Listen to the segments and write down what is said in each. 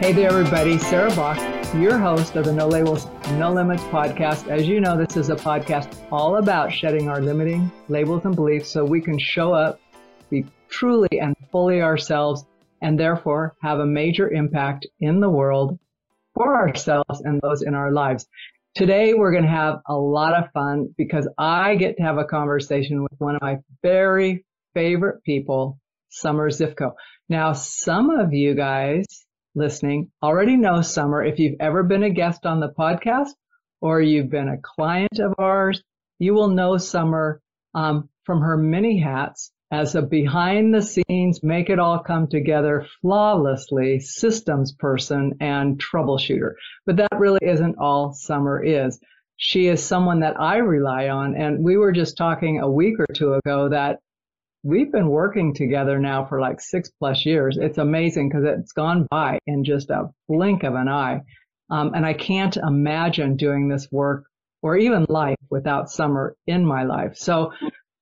Hey there, everybody. Sarah Boxx, your host of the No Labels, No Limits podcast. As you know, this is a podcast all about shedding our limiting labels and beliefs so we can show up, be truly and fully ourselves, and therefore have a major impact in the world for ourselves and those in our lives. Today, we're going to have a lot of fun because I get to have a conversation with one of my very favorite people, Summer Zifko. Now, some of you guys listening already know Summer. If you've ever been a guest on the podcast or you've been a client of ours, you will know Summer um, from her many hats as a behind the scenes, make it all come together flawlessly systems person and troubleshooter. But that really isn't all Summer is. She is someone that I rely on. And we were just talking a week or two ago that we've been working together now for like six plus years. It's amazing because it's gone by in just a blink of an eye. Um, and I can't imagine doing this work or even life without Summer in my life. So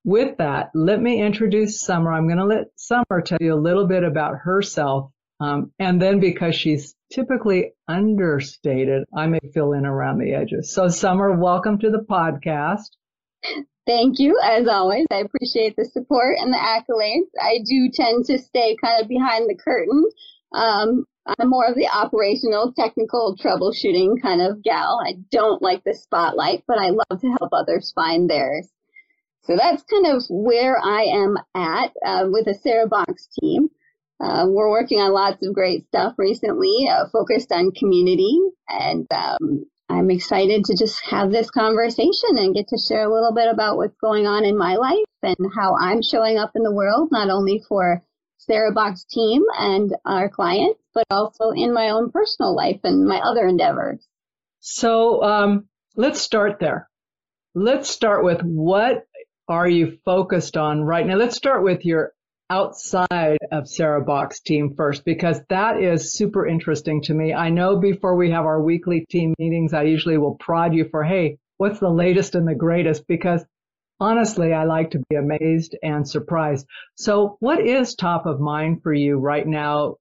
with that, let me introduce Summer. I'm going to let Summer tell you a little bit about herself. Um, and then because she's typically understated, I may fill in around the edges. So Summer, welcome to the podcast. Thank you, as always. I appreciate the support and the accolades. I do tend to stay kind of behind the curtain. Um, I'm more of the operational, technical, troubleshooting kind of gal. I don't like the spotlight, but I love to help others find theirs. So that's kind of where I am at uh, with the Sarah Boxx team. Uh, we're working on lots of great stuff recently, uh, focused on community, and um, I'm excited to just have this conversation and get to share a little bit about what's going on in my life and how I'm showing up in the world, not only for Sarah Boxx team and our clients, but also in my own personal life and my other endeavors. So um, let's start there. Let's start with what are you focused on right now? Let's start with your outside of Sarah Boxx team first because that is super interesting to me. I know before we have our weekly team meetings, I usually will prod you for, hey, what's the latest and the greatest? Because honestly, I like to be amazed and surprised. So what is top of mind for you right now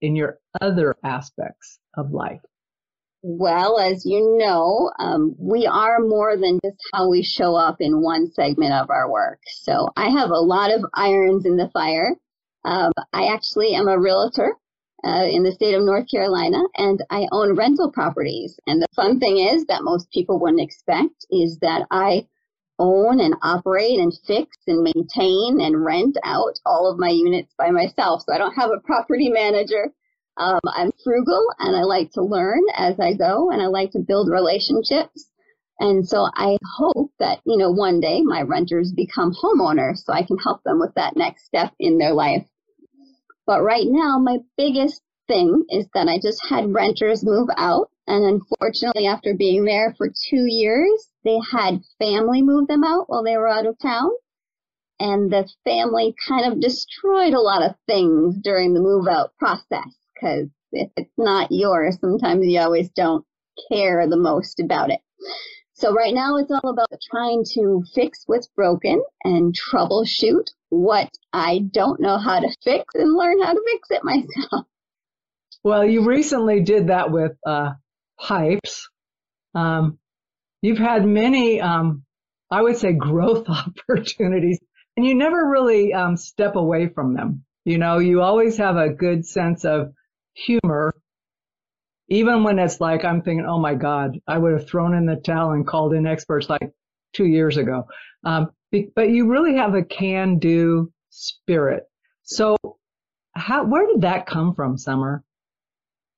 in your other aspects of life? Well, as you know, um, we are more than just how we show up in one segment of our work. So I have a lot of irons in the fire. Um, I actually am a realtor uh, in the state of North Carolina, and I own rental properties. And the fun thing is that most people wouldn't expect is that I own and operate and fix and maintain and rent out all of my units by myself. So I don't have a property manager. Um, I'm frugal and I like to learn as I go and I like to build relationships. And so I hope that, you know, one day my renters become homeowners so I can help them with that next step in their life. But right now, my biggest thing is that I just had renters move out. And unfortunately, after being there for two years, they had family move them out while they were out of town. And the family kind of destroyed a lot of things during the move out process because if it's not yours, sometimes you always don't care the most about it. So right now it's all about trying to fix what's broken and troubleshoot what I don't know how to fix and learn how to fix it myself. Well, you recently did that with uh, pipes. Um, you've had many, um, I would say, growth opportunities, and you never really um, step away from them. You know, you always have a good sense of humor, even when it's like I'm thinking, oh my God, I would have thrown in the towel and called in experts like two years ago. Um, but you really have a can do spirit. So how, where did that come from, Summer?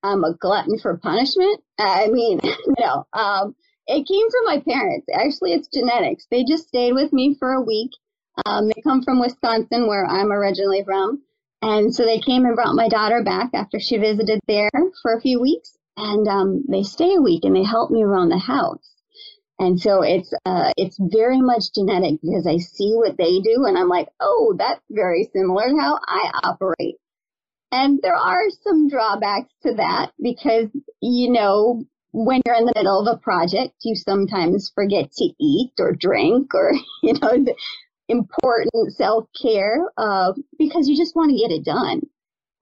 I'm a glutton for punishment. I mean, no, um, it came from my parents. Actually, it's genetics. They just stayed with me for a week. Um, they come from Wisconsin, where I'm originally from And so they came and brought my daughter back after she visited there for a few weeks. And um, they stay a week and they help me around the house. And so it's uh, it's very much genetic because I see what they do and I'm like, oh, that's very similar to how I operate. And there are some drawbacks to that because, you know, when you're in the middle of a project, you sometimes forget to eat or drink or, you know, important self care uh, because you just want to get it done.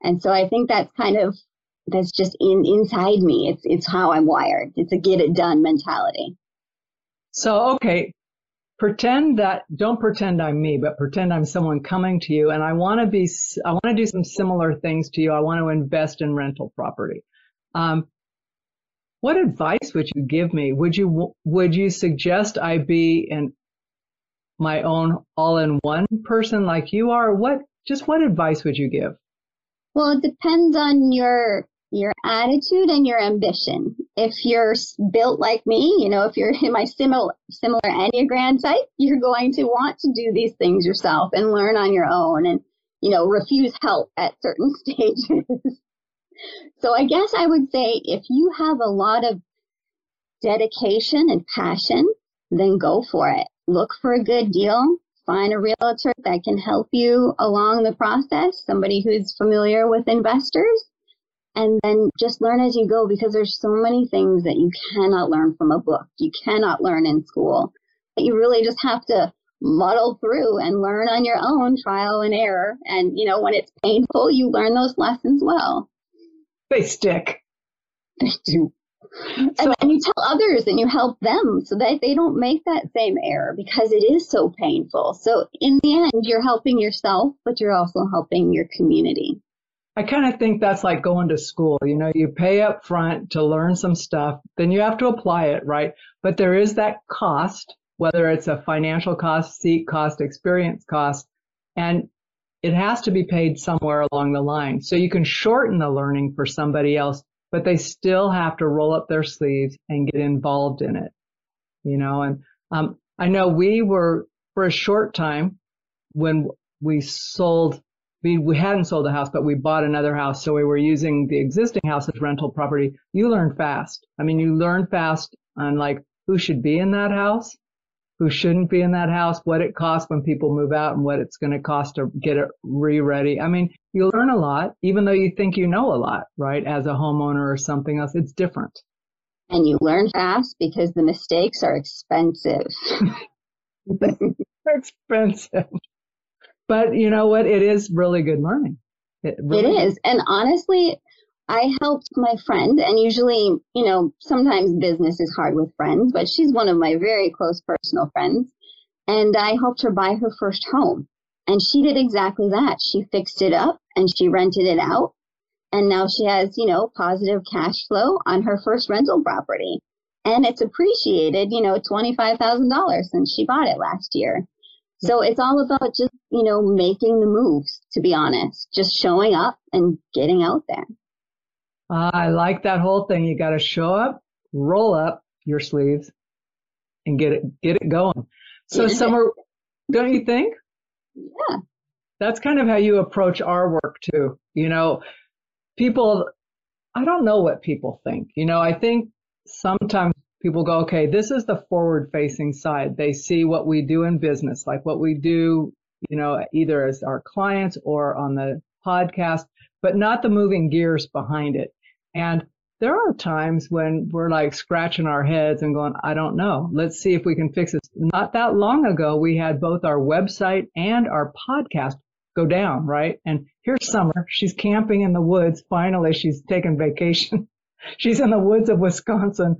And so I think that's kind of that's just in inside me. It's it's how I'm wired. It's a get it done mentality. So okay, pretend that don't pretend I'm me, but pretend I'm someone coming to you and I want to be I want to do some similar things to you. I want to invest in rental property. Um, what advice would you give me? Would you would you suggest I be in my own all-in-one person like you are? What just what advice would you give? Well, it depends on your your attitude and your ambition. If you're built like me, you know, if you're in my similar similar Enneagram type, you're going to want to do these things yourself and learn on your own and, you know, refuse help at certain stages. so I guess I would say if you have a lot of dedication and passion, then go for it. Look for a good deal. Find a realtor that can help you along the process, somebody who's familiar with investors and then just learn as you go because there's so many things that you cannot learn from a book. You cannot learn in school. But you really just have to muddle through and learn on your own trial and error. And, you know, when it's painful, you learn those lessons well. They stick. They do. And then you tell others and you help them so that they don't make that same error because it is so painful. So in the end, you're helping yourself, but you're also helping your community. I kind of think that's like going to school. You know, you pay up front to learn some stuff, then you have to apply it, right? But there is that cost, whether it's a financial cost, seat cost, experience cost, and it has to be paid somewhere along the line. So you can shorten the learning for somebody else, but they still have to roll up their sleeves and get involved in it. You know, and um, I know we were for a short time when we sold we, we hadn't sold the house, but we bought another house. So we were using the existing house as rental property. You learn fast. I mean, you learn fast on like who should be in that house, who shouldn't be in that house, what it costs when people move out and what it's going to cost to get it re-ready. I mean, you learn a lot, even though you think you know a lot, right? As a homeowner or something else, it's different. And you learn fast because the mistakes are expensive. expensive. But you know what? It is really good learning. It, really it is. And honestly, I helped my friend, and usually, you know, sometimes business is hard with friends, but she's one of my very close personal friends. And I helped her buy her first home. And she did exactly that. She fixed it up and she rented it out. And now she has, you know, positive cash flow on her first rental property. And it's appreciated, you know, $25,000 since she bought it last year. So mm-hmm. it's all about just, you know, making the moves, to be honest, just showing up and getting out there. I like that whole thing. You got to show up, roll up your sleeves and get it, get it going. So yeah. summer, don't you think? Yeah. That's kind of how you approach our work too. You know, people, I don't know what people think. You know, I think sometimes people go, okay, this is the forward facing side. They see what we do in business, like what we do, you know, either as our clients or on the podcast, but not the moving gears behind it. And there are times when we're like scratching our heads and going, I don't know. Let's see if we can fix this. Not that long ago, we had both our website and our podcast go down, right? And here's Summer. She's camping in the woods. Finally, she's taken vacation. she's in the woods of Wisconsin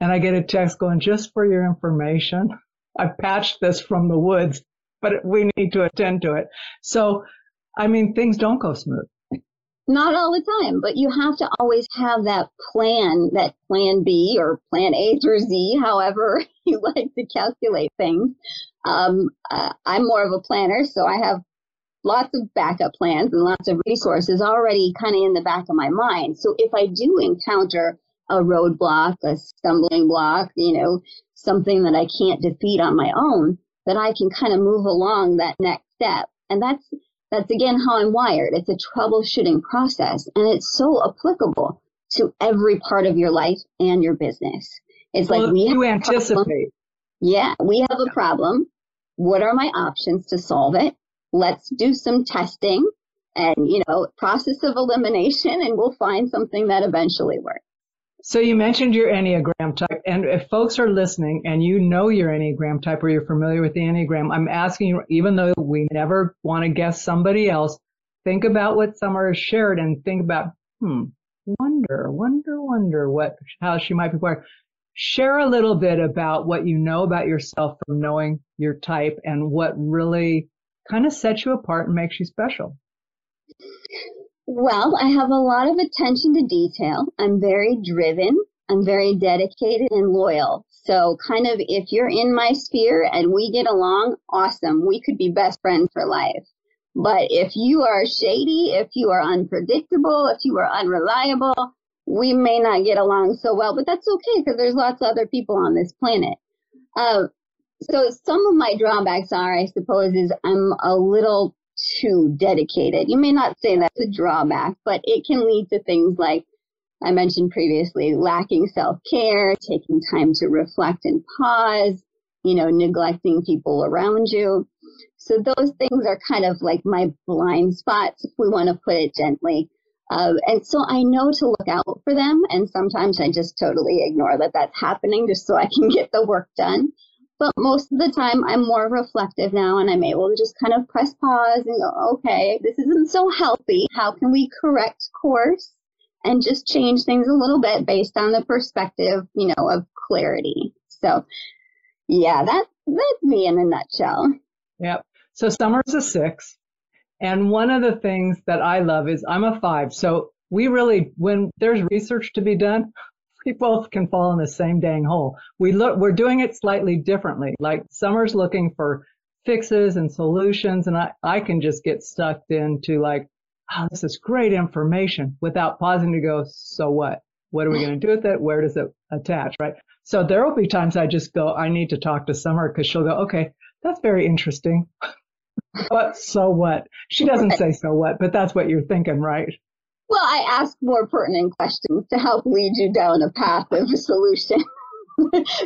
and I get a text going, just for your information, I patched this from the woods, but we need to attend to it. So, I mean, things don't go smooth. Not all the time, but you have to always have that plan, that plan B or plan A through Z, however you like to calculate things. Um, uh, I'm more of a planner, so I have lots of backup plans and lots of resources already kind of in the back of my mind. So if I do encounter a roadblock, a stumbling block, you know, something that I can't defeat on my own, that I can kind of move along that next step. And that's that's again how I'm wired. It's a troubleshooting process and it's so applicable to every part of your life and your business. It's well, like we you anticipate. Yeah, we have a problem. What are my options to solve it? Let's do some testing and, you know, process of elimination and we'll find something that eventually works. So you mentioned your Enneagram type, and if folks are listening and you know your Enneagram type or you're familiar with the Enneagram, I'm asking you, even though we never want to guess somebody else, think about what Summer has shared and think about, hmm, wonder, wonder, wonder what, how she might be wired. Share a little bit about what you know about yourself from knowing your type and what really kind of sets you apart and makes you special. Well, I have a lot of attention to detail. I'm very driven. I'm very dedicated and loyal. So kind of if you're in my sphere and we get along, awesome. We could be best friends for life. But if you are shady, if you are unpredictable, if you are unreliable, we may not get along so well, but that's okay because there's lots of other people on this planet. Uh, so some of my drawbacks are, I suppose, is I'm a little too dedicated. You may not say that's a drawback, but it can lead to things like I mentioned previously, lacking self care, taking time to reflect and pause, you know, neglecting people around you. So those things are kind of like my blind spots, if we want to put it gently. Uh, and so I know to look out for them. And sometimes I just totally ignore that that's happening just so I can get the work done. But most of the time, I'm more reflective now and I'm able to just kind of press pause and go, okay, this isn't so healthy. How can we correct course and just change things a little bit based on the perspective, you know, of clarity? So, yeah, that, that's me in a nutshell. Yep. So summer's a six. And one of the things that I love is I'm a five. So we really, when there's research to be done, we both can fall in the same dang hole. We look, we're doing it slightly differently. Like Summer's looking for fixes and solutions, and I, I can just get sucked into like, oh, this is great information without pausing to go, so what? What are we going to do with it? Where does it attach? Right. So there will be times I just go, I need to talk to Summer because she'll go, okay, that's very interesting. but so what? She doesn't say so what, but that's what you're thinking, right? Well, I ask more pertinent questions to help lead you down a path of a solution.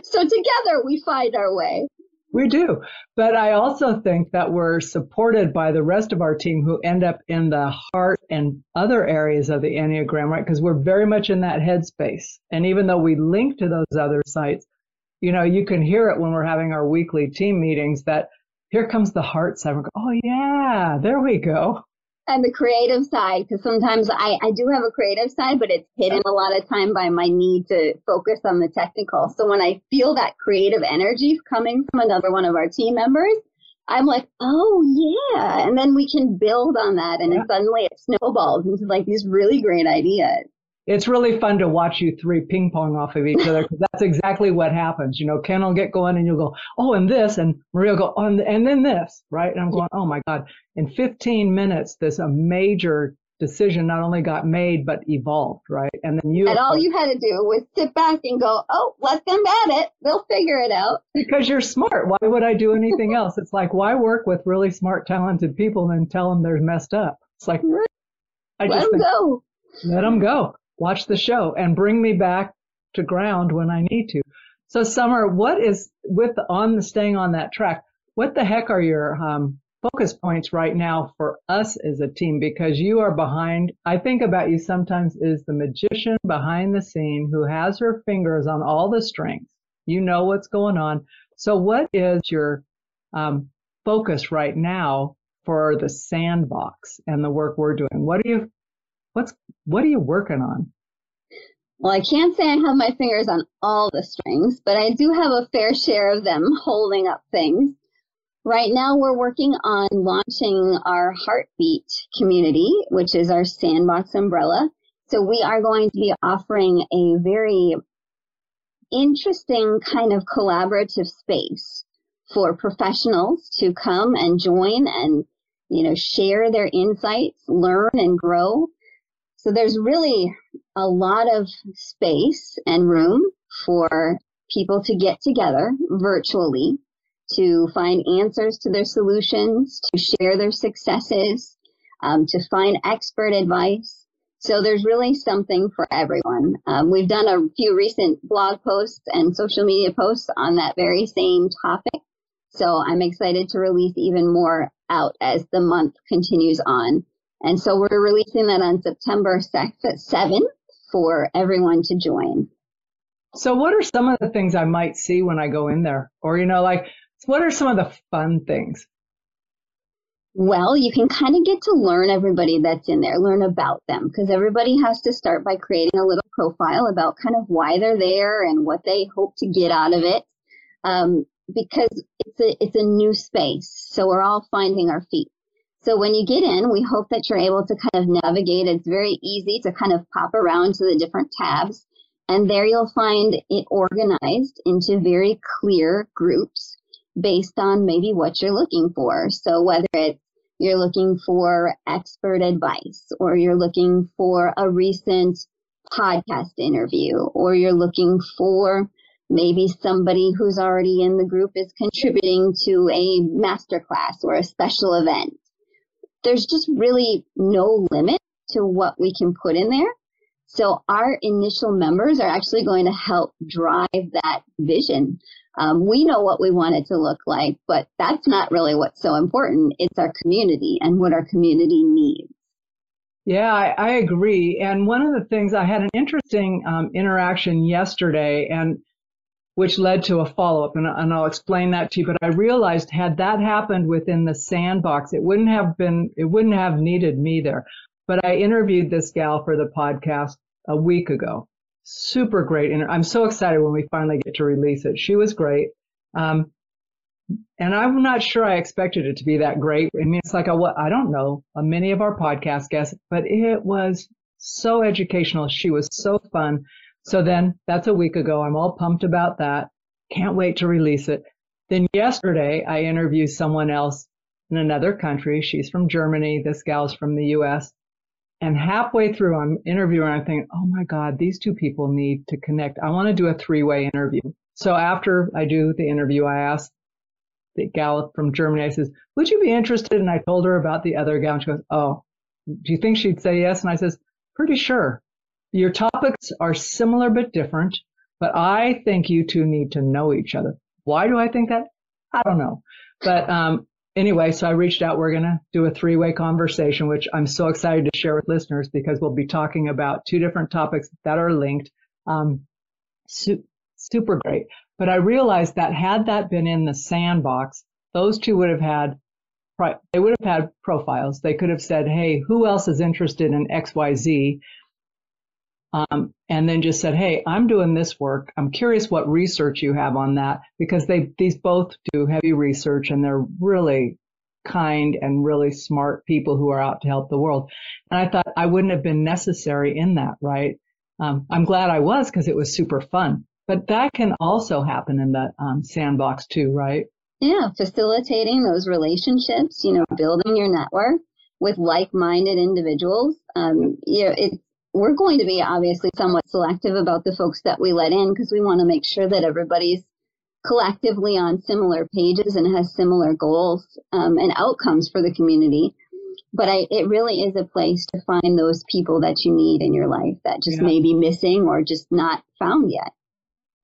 so together we find our way. We do. But I also think that we're supported by the rest of our team who end up in the heart and other areas of the Enneagram, right? Because we're very much in that headspace. And even though we link to those other sites, you know, you can hear it when we're having our weekly team meetings that here comes the heart side. We're go, oh yeah, there we go and the creative side because sometimes I, I do have a creative side but it's hidden a lot of time by my need to focus on the technical. So when i feel that creative energy coming from another one of our team members i'm like oh yeah. And then we can build on that and yeah. suddenly it snowballs into like these really great ideas it's really fun to watch you three ping pong off of each other because that's exactly what happens. You know, Ken will get going and you'll go, oh, and this, and Maria will go, oh, and, and then this, right? And I'm going, oh my God. In 15 minutes, this a major decision not only got made but evolved, right? And then you and all you had to do was sit back and go, oh, let them at it. They'll figure it out. Because you're smart. Why would I do anything else? It's like why work with really smart, talented people and then tell them they're messed up? It's like I let them think, go. Let them go watch the show and bring me back to ground when I need to. So Summer, what is with on staying on that track? What the heck are your um, focus points right now for us as a team? Because you are behind. I think about you sometimes is the magician behind the scene who has her fingers on all the strings. You know what's going on. So what is your um, focus right now for the SandBoxx and the work we're doing? What are you What's what are you working on? Well, I can't say I have my fingers on all the strings, but I do have a fair share of them holding up things. Right now, we're working on launching our Heartbeat community, which is our SandBoxx umbrella. So we are going to be offering a very interesting kind of collaborative space for professionals to come and join and, you know, share their insights, learn and grow so there's really a lot of space and room for people to get together virtually to find answers to their solutions, to share their successes, um, to find expert advice. So there's really something for everyone. Um, we've done a few recent blog posts and social media posts on that very same topic. So I'm excited to release even more out as the month continues on. And so we're releasing that on September 7th for everyone to join. So what are some of the things I might see when I go in there? Or, you know, like, what are some of the fun things? Well, you can kind of get to learn everybody that's in there, learn about them, because everybody has to start by creating a little profile about kind of why they're there and what they hope to get out of it. Um, because it's a it's a new space, so we're all finding our feet. So when you get in, we hope that you're able to kind of navigate. It's very easy to kind of pop around to the different tabs, and there you'll find it organized into very clear groups based on maybe what you're looking for. So whether it's you're looking for expert advice or you're looking for a recent podcast interview or you're looking for maybe somebody who's already in the group is contributing to a masterclass or a special event. There's just really no limit to what we can put in there. So our initial members are actually going to help drive that vision um, we know what we want it to look like, but that's not really what's so important. It's our community and what our community needs. Yeah, I, I agree. And one of the things I had an interesting um, interaction yesterday, and which led to a follow up, and, and I'll explain that to you. But I realized had that happened within the SandBoxx, it wouldn't have been, it wouldn't have needed me there. But I interviewed this gal for the podcast a week ago, super great. And I'm so excited when we finally get to release it. She was great. Um, and I'm not sure I expected it to be that great. I mean, it's like I don't know, many of our podcast guests, but it was so educational. She was so fun. So then that's a week ago. I'm all pumped about that. Can't wait to release it. Then yesterday I interviewed someone else in another country. She's from Germany. This gal's from the US. And halfway through, I'm interviewing, I'm thinking, oh my God, these two people need to connect. I want to do a three way interview. So after I do the interview, I ask the gal from Germany, I says, would you be interested? And I told her about the other gal. And she goes, oh, do you think she'd say yes? And I says, pretty sure. Your topics are similar but different, but I think you two need to know each other. Why do I think that? I don't know. But um, anyway, so I reached out. We're going to do a three way conversation, which I'm so excited to share with listeners because we'll be talking about two different topics that are linked. Um, su- super great. But I realized that had that been in the SandBoxx, those two would have had they would have had profiles. They could have said, "Hey, who else is interested in X, Y, Z?" Um, and then just said, "Hey, I'm doing this work. I'm curious what research you have on that because they these both do heavy research and they're really kind and really smart people who are out to help the world." And I thought I wouldn't have been necessary in that, right? Um, I'm glad I was because it was super fun. But that can also happen in the um, SandBoxx too, right? Yeah, facilitating those relationships, you know, building your network with like-minded individuals. Um, you know, it's we're going to be obviously somewhat selective about the folks that we let in because we want to make sure that everybody's collectively on similar pages and has similar goals um, and outcomes for the community. But I, it really is a place to find those people that you need in your life that just yeah. may be missing or just not found yet.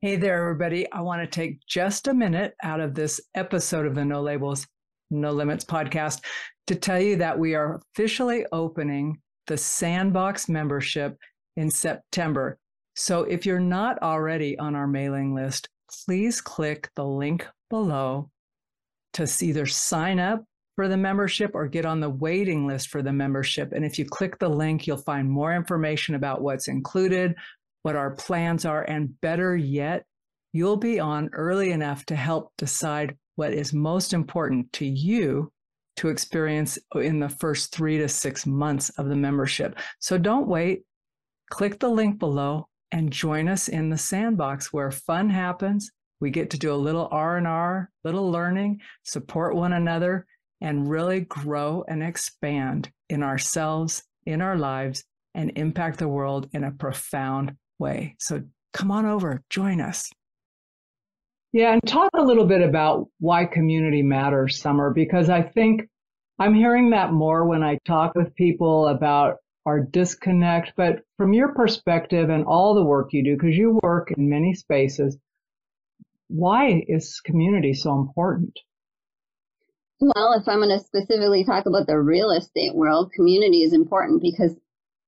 Hey there, everybody. I want to take just a minute out of this episode of the No Labels, No Limits podcast to tell you that we are officially opening the SandBoxx membership in September. So if you're not already on our mailing list, please click the link below to either sign up for the membership or get on the waiting list for the membership. And if you click the link, you'll find more information about what's included, what our plans are, and better yet, you'll be on early enough to help decide what is most important to you to experience in the first three to six months of the membership. So don't wait. Click the link below and join us in the SandBoxx where fun happens. We get to do a little R&R, little learning, support one another, and really grow and expand in ourselves, in our lives, and impact the world in a profound way. So come on over, join us. Yeah, and talk a little bit about why community matters, Summer, because I think I'm hearing that more when I talk with people about our disconnect. But from your perspective and all the work you do, because you work in many spaces, why is community so important? Well, if I'm going to specifically talk about the real estate world, community is important because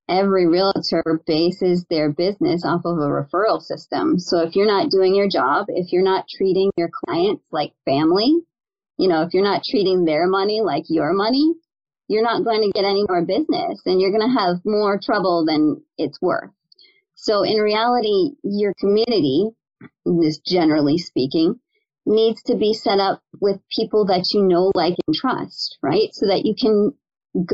every realtor bases their business off of a referral system. So if you're not doing your job, if you're not treating your clients like family, you know, if you're not treating their money like your money, you're not going to get any more business and you're going to have more trouble than it's worth. So in reality, your community, this generally speaking, needs to be set up with people that you know, like, and trust, right? So that you can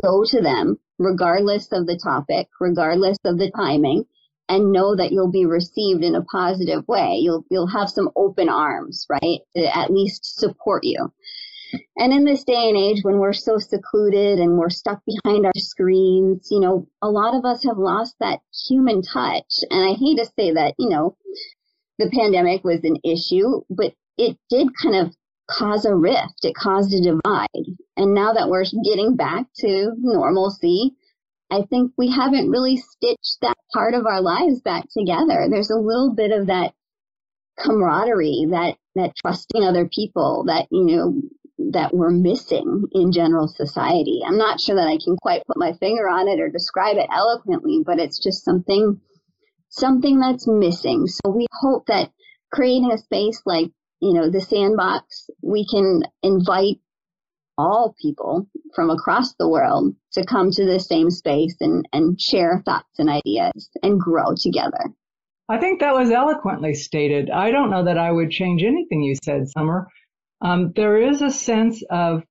go to them regardless of the topic, regardless of the timing, and know that you'll be received in a positive way. You'll you'll have some open arms, right? To at least support you. And in this day and age when we're so secluded and we're stuck behind our screens, you know, a lot of us have lost that human touch. And I hate to say that, you know, the pandemic was an issue, but it did kind of cause a rift. It caused a divide. And now that we're getting back to normalcy, I think we haven't really stitched that part of our lives back together. There's a little bit of that camaraderie, that that trusting other people, that you know that we're missing in general society. I'm not sure that I can quite put my finger on it or describe it eloquently, but it's just something something that's missing. So we hope that creating a space like you know, the SandBoxx, we can invite all people from across the world to come to the same space and, and share thoughts and ideas and grow together. I think that was eloquently stated. I don't know that I would change anything you said, Summer. Um, there is a sense of,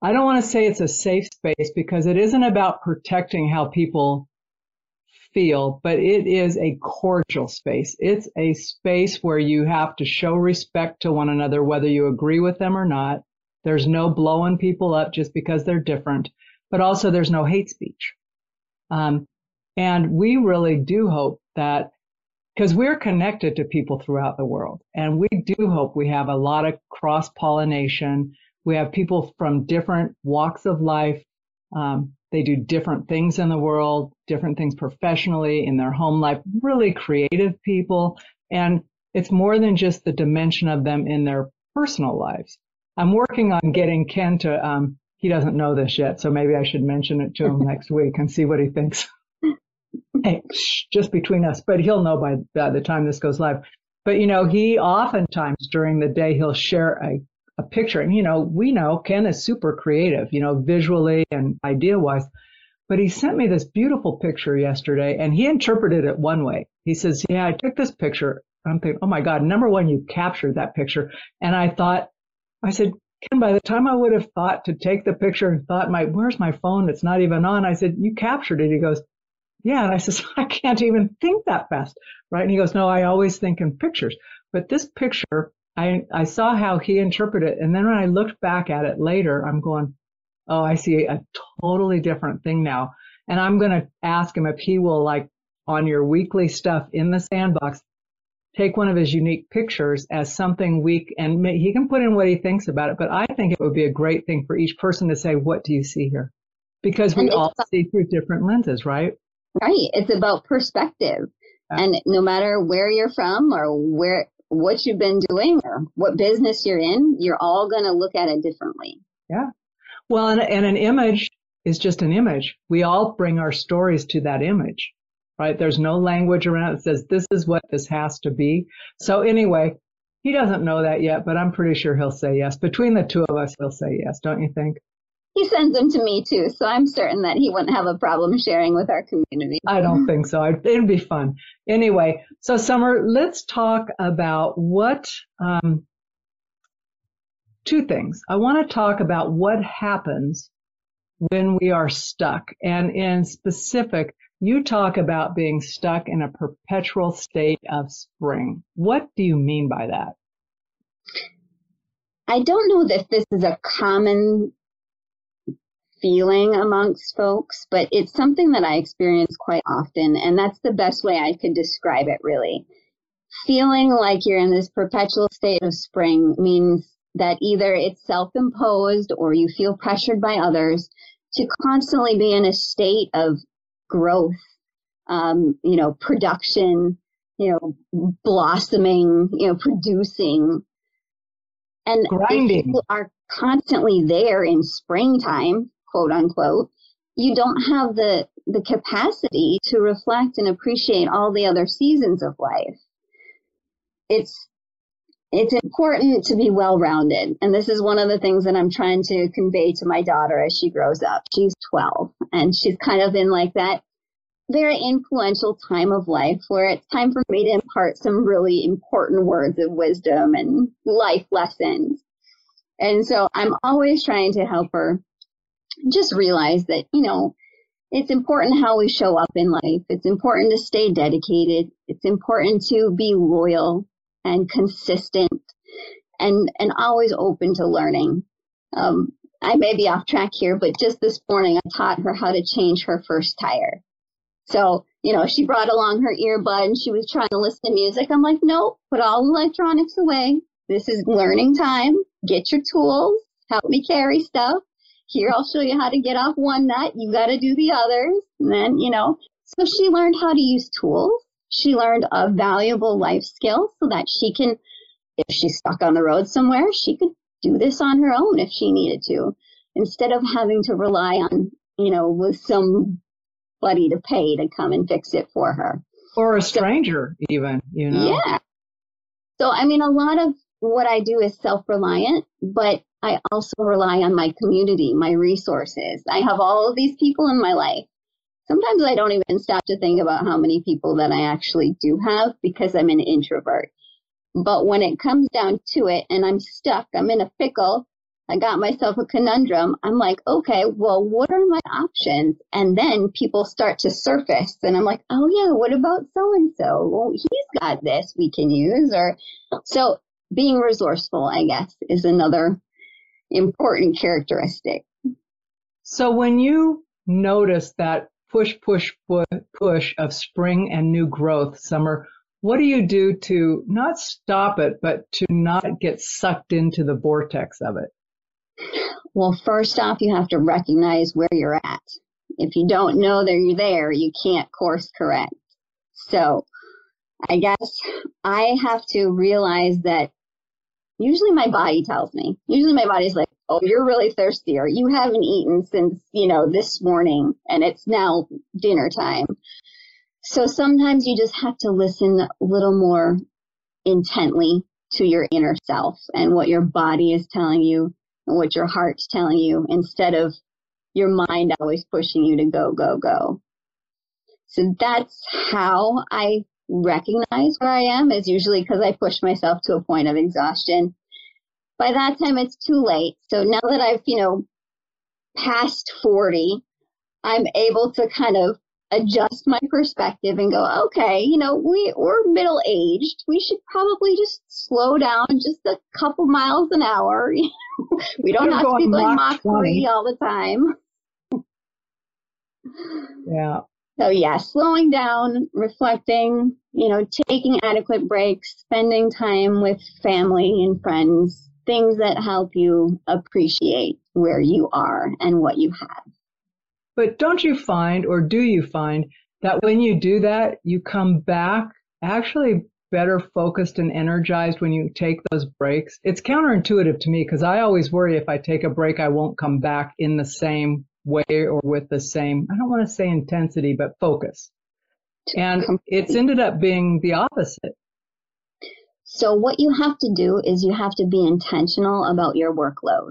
I don't want to say it's a safe space because it isn't about protecting how people feel, but it is a cordial space. It's a space where you have to show respect to one another, whether you agree with them or not. There's no blowing people up just because they're different, but also there's no hate speech. Um, and we really do hope that because we're connected to people throughout the world and we do hope we have a lot of cross pollination. We have people from different walks of life, um, they do different things in the world, different things professionally in their home life, really creative people. And it's more than just the dimension of them in their personal lives. I'm working on getting Ken to, um, he doesn't know this yet, so maybe I should mention it to him next week and see what he thinks. hey, just between us, but he'll know by, by the time this goes live. But you know, he oftentimes during the day he'll share a a picture. And, you know, we know Ken is super creative, you know, visually and idea wise. But he sent me this beautiful picture yesterday and he interpreted it one way. He says, Yeah, I took this picture. I'm thinking, Oh my God, number one, you captured that picture. And I thought, I said, Ken, by the time I would have thought to take the picture and thought, my, where's my phone? It's not even on. I said, you captured it. He goes, yeah. And I says, I can't even think that fast. Right. And he goes, no, I always think in pictures, but this picture I, I saw how he interpreted it. And then when I looked back at it later, I'm going, oh, I see a totally different thing now. And I'm going to ask him if he will, like, on your weekly stuff in the SandBoxx, take one of his unique pictures as something weak and he can put in what he thinks about it. But I think it would be a great thing for each person to say, what do you see here? Because we all see through different lenses, right? Right. It's about perspective. And no matter where you're from or where what you've been doing or what business you're in, you're all going to look at it differently. Yeah. Well, and, and an image is just an image. We all bring our stories to that image, right? There's no language around it that says this is what this has to be. So anyway, he doesn't know that yet, but I'm pretty sure he'll say yes. Between the two of us, he'll say yes, don't you think? He sends them to me too, so I'm certain that he wouldn't have a problem sharing with our community. I don't think so. It'd be fun. Anyway, so Summer, let's talk about what um, two things. I want to talk about what happens when we are stuck, and in specific, you talk about being stuck in a perpetual state of spring. What do you mean by that? I don't know that this is a common feeling amongst folks, but it's something that I experience quite often. And that's the best way I could describe it, really. feeling like you're in this perpetual state of spring means that either it's self-imposed or you feel pressured by others to constantly be in a state of growth, um, you know, production, you know, blossoming, you know, producing. And Grinding. you are constantly there in springtime, quote unquote, you don't have the the capacity to reflect and appreciate all the other seasons of life. It's it's important to be well rounded. And this is one of the things that I'm trying to convey to my daughter as she grows up. She's 12 and she's kind of in like that very influential time of life where it's time for me to impart some really important words of wisdom and life lessons. And so I'm always trying to help her just realize that, you know, it's important how we show up in life. It's important to stay dedicated. It's important to be loyal and consistent and, and always open to learning. Um, I may be off track here, but just this morning I taught her how to change her first tire. So, you know, she brought along her earbud and she was trying to listen to music. I'm like, no, put all electronics away. This is learning time. Get your tools. Help me carry stuff. Here, I'll show you how to get off one nut. You got to do the others. And then, you know, so she learned how to use tools. She learned a valuable life skill so that she can, if she's stuck on the road somewhere, she could do this on her own if she needed to, instead of having to rely on, you know, with somebody to pay to come and fix it for her. Or a stranger, so, even, you know? Yeah. So, I mean, a lot of what I do is self reliant, but I also rely on my community, my resources. I have all of these people in my life. Sometimes I don't even stop to think about how many people that I actually do have because I'm an introvert. But when it comes down to it and I'm stuck, I'm in a pickle, I got myself a conundrum. I'm like, okay, well, what are my options? And then people start to surface and I'm like, oh yeah, what about so and so? Well, he's got this we can use or so being resourceful, I guess, is another important characteristic. So when you notice that push, push, push of spring and new growth, summer, what do you do to not stop it, but to not get sucked into the vortex of it? Well, first off, you have to recognize where you're at. If you don't know that you're there, you can't course correct. So I guess I have to realize that usually my body tells me. Usually my body's like, oh, you're really thirsty or you haven't eaten since, you know, this morning and it's now dinner time. So sometimes you just have to listen a little more intently to your inner self and what your body is telling you and what your heart's telling you instead of your mind always pushing you to go, go, go. So that's how I recognize where I am is usually because I push myself to a point of exhaustion. By that time, it's too late. So now that I've, you know, past 40, I'm able to kind of adjust my perspective and go, okay, you know, we, we're middle aged. We should probably just slow down just a couple miles an hour. we don't have to be going Mach 3 all the time. Yeah. So yeah, slowing down, reflecting, you know, taking adequate breaks, spending time with family and friends, things that help you appreciate where you are and what you have. But don't you find, or do you find, that when you do that, you come back actually better focused and energized when you take those breaks? It's counterintuitive to me because I always worry if I take a break, I won't come back in the same way or with the same, I don't want to say intensity, but focus. And it's ended up being the opposite. So what you have to do is you have to be intentional about your workload.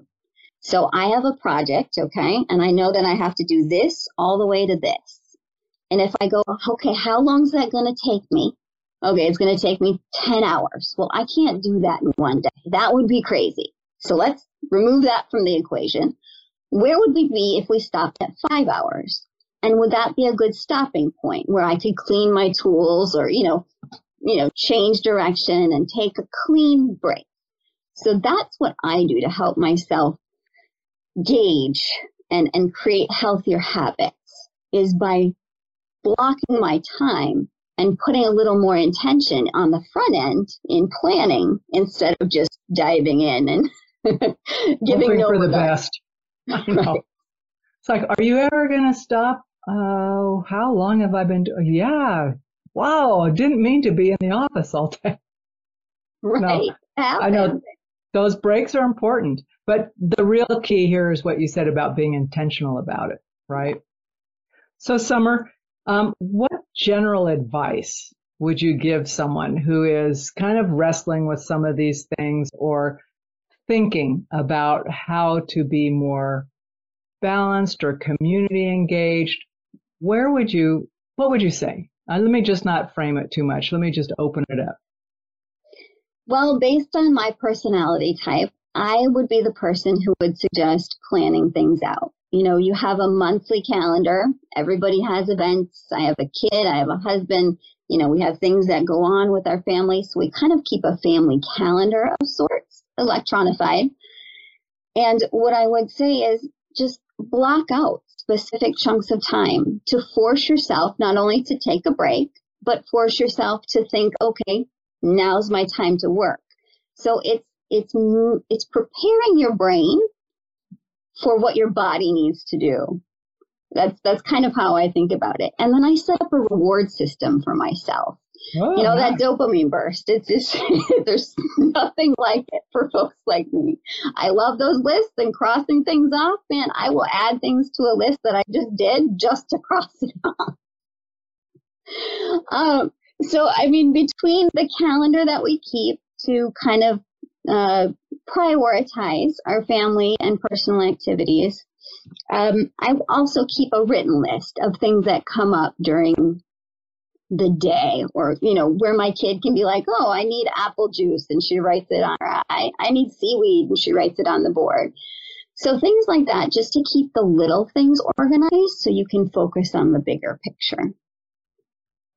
So I have a project, okay, and I know that I have to do this all the way to this. And if I go, okay, how long is that going to take me? Okay, it's going to take me 10 hours. Well, I can't do that in one day. That would be crazy. So let's remove that from the equation where would we be if we stopped at five hours? And would that be a good stopping point where I could clean my tools or, you know, you know, change direction and take a clean break? So that's what I do to help myself gauge and, and create healthier habits is by blocking my time and putting a little more intention on the front end in planning instead of just diving in and giving Hoping no for the best. I know. It's like, are you ever going to stop? Oh, how long have I been? Do- yeah. Wow. I didn't mean to be in the office all day. Right. I know those breaks are important, but the real key here is what you said about being intentional about it, right? So, Summer, um, what general advice would you give someone who is kind of wrestling with some of these things or thinking about how to be more balanced or community engaged? Where would you, what would you say? Uh, let me just not frame it too much. Let me just open it up. Well, based on my personality type, I would be the person who would suggest planning things out. You know, you have a monthly calendar. Everybody has events. I have a kid. I have a husband. You know, we have things that go on with our family. So we kind of keep a family calendar of sorts, electronified. And what I would say is just block out specific chunks of time to force yourself not only to take a break, but force yourself to think, okay, now's my time to work. So it's it's it's preparing your brain for what your body needs to do. That's that's kind of how I think about it. And then I set up a reward system for myself. Oh, you know nice. that dopamine burst. It's just there's nothing like it for folks like me. I love those lists and crossing things off. Man, I will add things to a list that I just did just to cross it off. Um, so I mean, between the calendar that we keep to kind of uh, prioritize our family and personal activities, um, I also keep a written list of things that come up during the day or you know where my kid can be like oh i need apple juice and she writes it on her i, I need seaweed and she writes it on the board so things like that just to keep the little things organized so you can focus on the bigger picture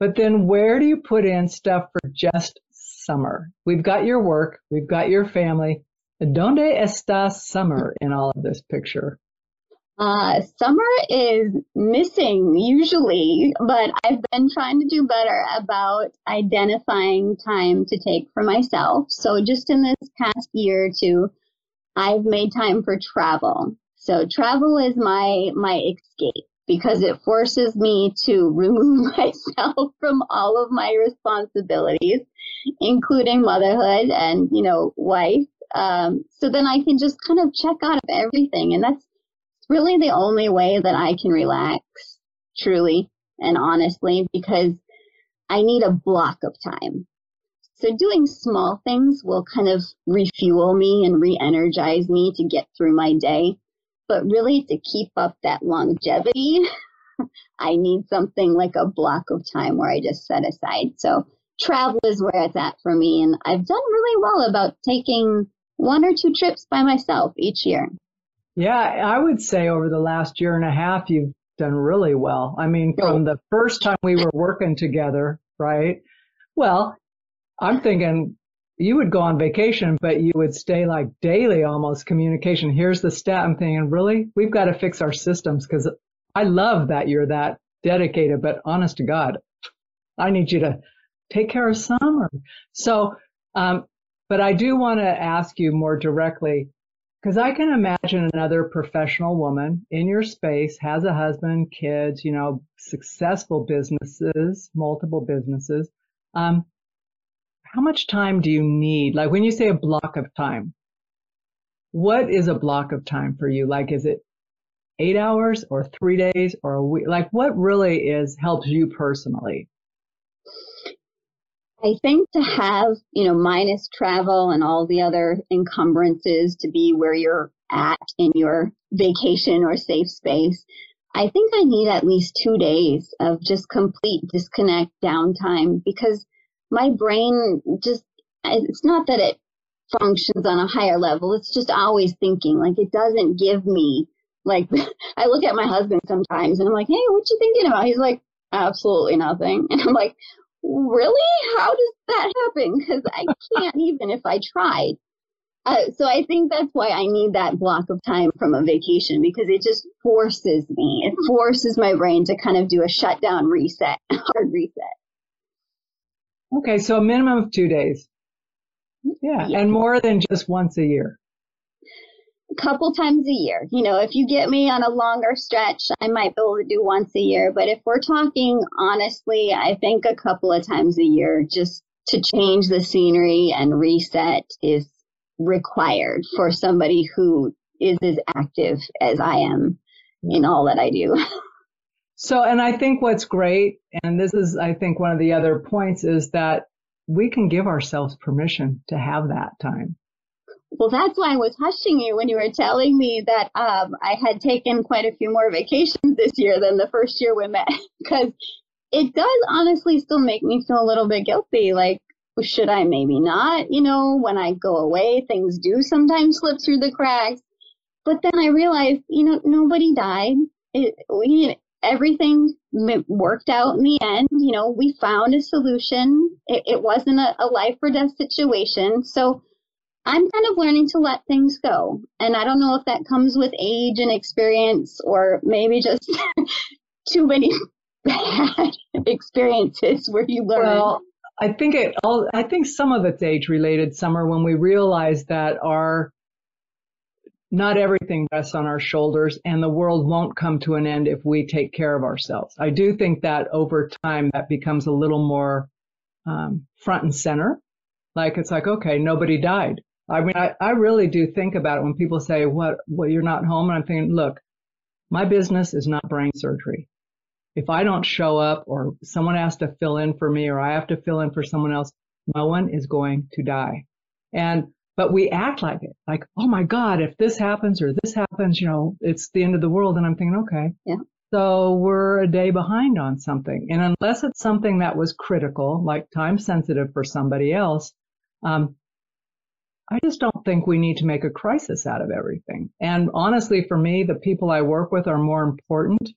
But then where do you put in stuff for just summer? We've got your work, we've got your family. Donde está summer in all of this picture? Uh, summer is missing usually, but I've been trying to do better about identifying time to take for myself. So just in this past year or two, I've made time for travel. So travel is my, my escape because it forces me to remove myself from all of my responsibilities, including motherhood and, you know, wife. Um, so then I can just kind of check out of everything. And that's really the only way that I can relax truly and honestly because I need a block of time. So doing small things will kind of refuel me and re-energize me to get through my day. But really to keep up that longevity, I need something like a block of time where I just set aside. So travel is where it's at for me. And I've done really well about taking one or two trips by myself each year. Yeah, I would say over the last year and a half, you've done really well. I mean, from the first time we were working together, right? Well, I'm thinking you would go on vacation, but you would stay like daily almost communication. Here's the stat. I'm thinking, really? We've got to fix our systems because I love that you're that dedicated, but honest to God, I need you to take care of summer. So, um, but I do want to ask you more directly because I can imagine another professional woman in your space has a husband, kids, you know, successful businesses, multiple businesses. Um, how much time do you need? Like when you say a block of time, what is a block of time for you? Like, is it eight hours or three days or a week? Like what really is helps you personally? I think to have, you know, minus travel and all the other encumbrances to be where you're at in your vacation or safe space, I think I need at least two days of just complete disconnect downtime because my brain just, it's not that it functions on a higher level. It's just always thinking like it doesn't give me like, I look at my husband sometimes and I'm like, Hey, what you thinking about? He's like, absolutely nothing. And I'm like, really? How does that happen? Because I can't even if I tried. Uh, so I think that's why I need that block of time from a vacation because it just forces me. It forces my brain to kind of do a shutdown reset, hard reset. Okay, so a minimum of two days. Yeah, yeah. and more than just once a year. Couple times a year. You know, if you get me on a longer stretch, I might be able to do once a year. But if we're talking honestly, I think a couple of times a year just to change the scenery and reset is required for somebody who is as active as I am in all that I do. So, and I think what's great, and this is, I think, one of the other points is that we can give ourselves permission to have that time. Well, that's why I was hushing you when you were telling me that um, I had taken quite a few more vacations this year than the first year we met, because it does honestly still make me feel a little bit guilty. Like, should I maybe not? You know, when I go away, things do sometimes slip through the cracks. But then I realized, you know, nobody died. It, we everything worked out in the end. You know, we found a solution. It, it wasn't a, a life or death situation. So I'm kind of learning to let things go. And I don't know if that comes with age and experience or maybe just too many bad experiences where you learn. Well, I think it all, I think some of it's age related, Summer, when we realize that our not everything rests on our shoulders and the world won't come to an end if we take care of ourselves. I do think that over time that becomes a little more um, front and center. Like it's like, okay, nobody died. I mean, I, I really do think about it when people say, what, well, you're not home. And I'm thinking, look, my business is not brain surgery. If I don't show up or someone has to fill in for me or I have to fill in for someone else, no one is going to die. And but we act like it, like, oh my God, if this happens or this happens, you know, it's the end of the world. And I'm thinking, okay. Yeah. So we're a day behind on something. And unless it's something that was critical, like time sensitive for somebody else, um, I just don't think we need to make a crisis out of everything. And honestly, for me, the people I work with are more important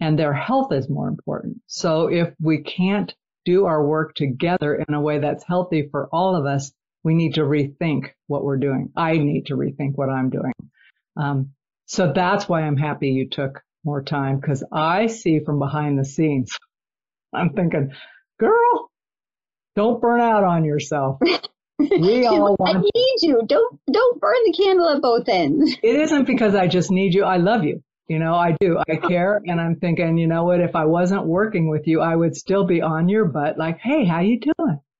and their health is more important. So if we can't do our work together in a way that's healthy for all of us, we need to rethink what we're doing. I need to rethink what I'm doing. Um, so that's why I'm happy you took more time because I see from behind the scenes. I'm thinking, girl, don't burn out on yourself. We all want. I need you. Don't don't burn the candle at both ends. It isn't because I just need you. I love you. You know, I do. I oh. care, and I'm thinking, you know what? If I wasn't working with you, I would still be on your butt. Like, hey, how you doing?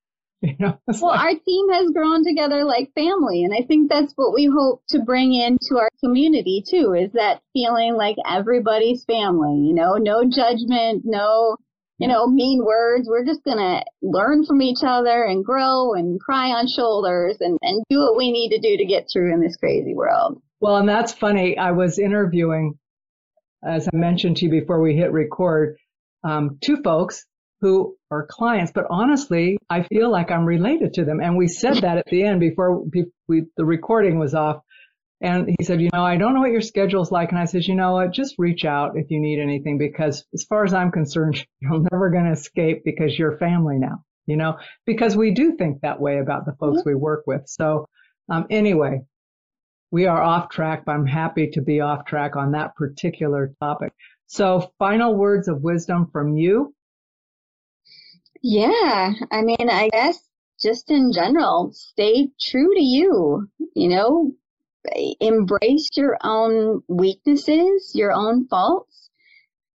You know, well, like, our team has grown together like family, and I think that's what we hope to bring into our community too. Is that feeling like everybody's family? You know, no judgment, no, you know, mean words. We're just gonna learn from each other and grow and cry on shoulders and and do what we need to do to get through in this crazy world. Well, and that's funny. I was interviewing, as I mentioned to you before we hit record, um, two folks who are clients, but honestly, I feel like I'm related to them. And we said that at the end before we, the recording was off. And he said, you know, I don't know what your schedule's like. And I said, you know what, just reach out if you need anything because as far as I'm concerned, you're never going to escape because you're family now, you know, because we do think that way about the folks we work with. So, um, anyway, we are off track, but I'm happy to be off track on that particular topic. So final words of wisdom from you yeah, I mean, I guess just in general, stay true to you, you know, embrace your own weaknesses, your own faults,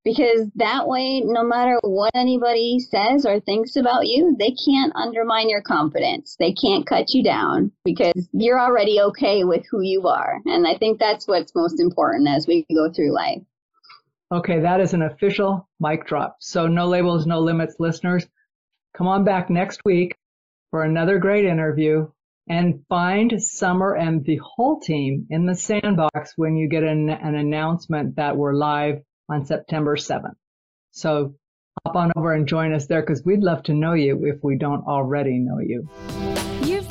because that way, no matter what anybody says or thinks about you, they can't undermine your confidence. They can't cut you down because you're already okay with who you are. And I think that's what's most important as we go through life. Okay, that is an official mic drop. So, no labels, no limits, listeners. Come on back next week for another great interview and find Summer and the whole team in the SandBoxx when you get an, an announcement that we're live on September 7th. So hop on over and join us there because we'd love to know you if we don't already know you.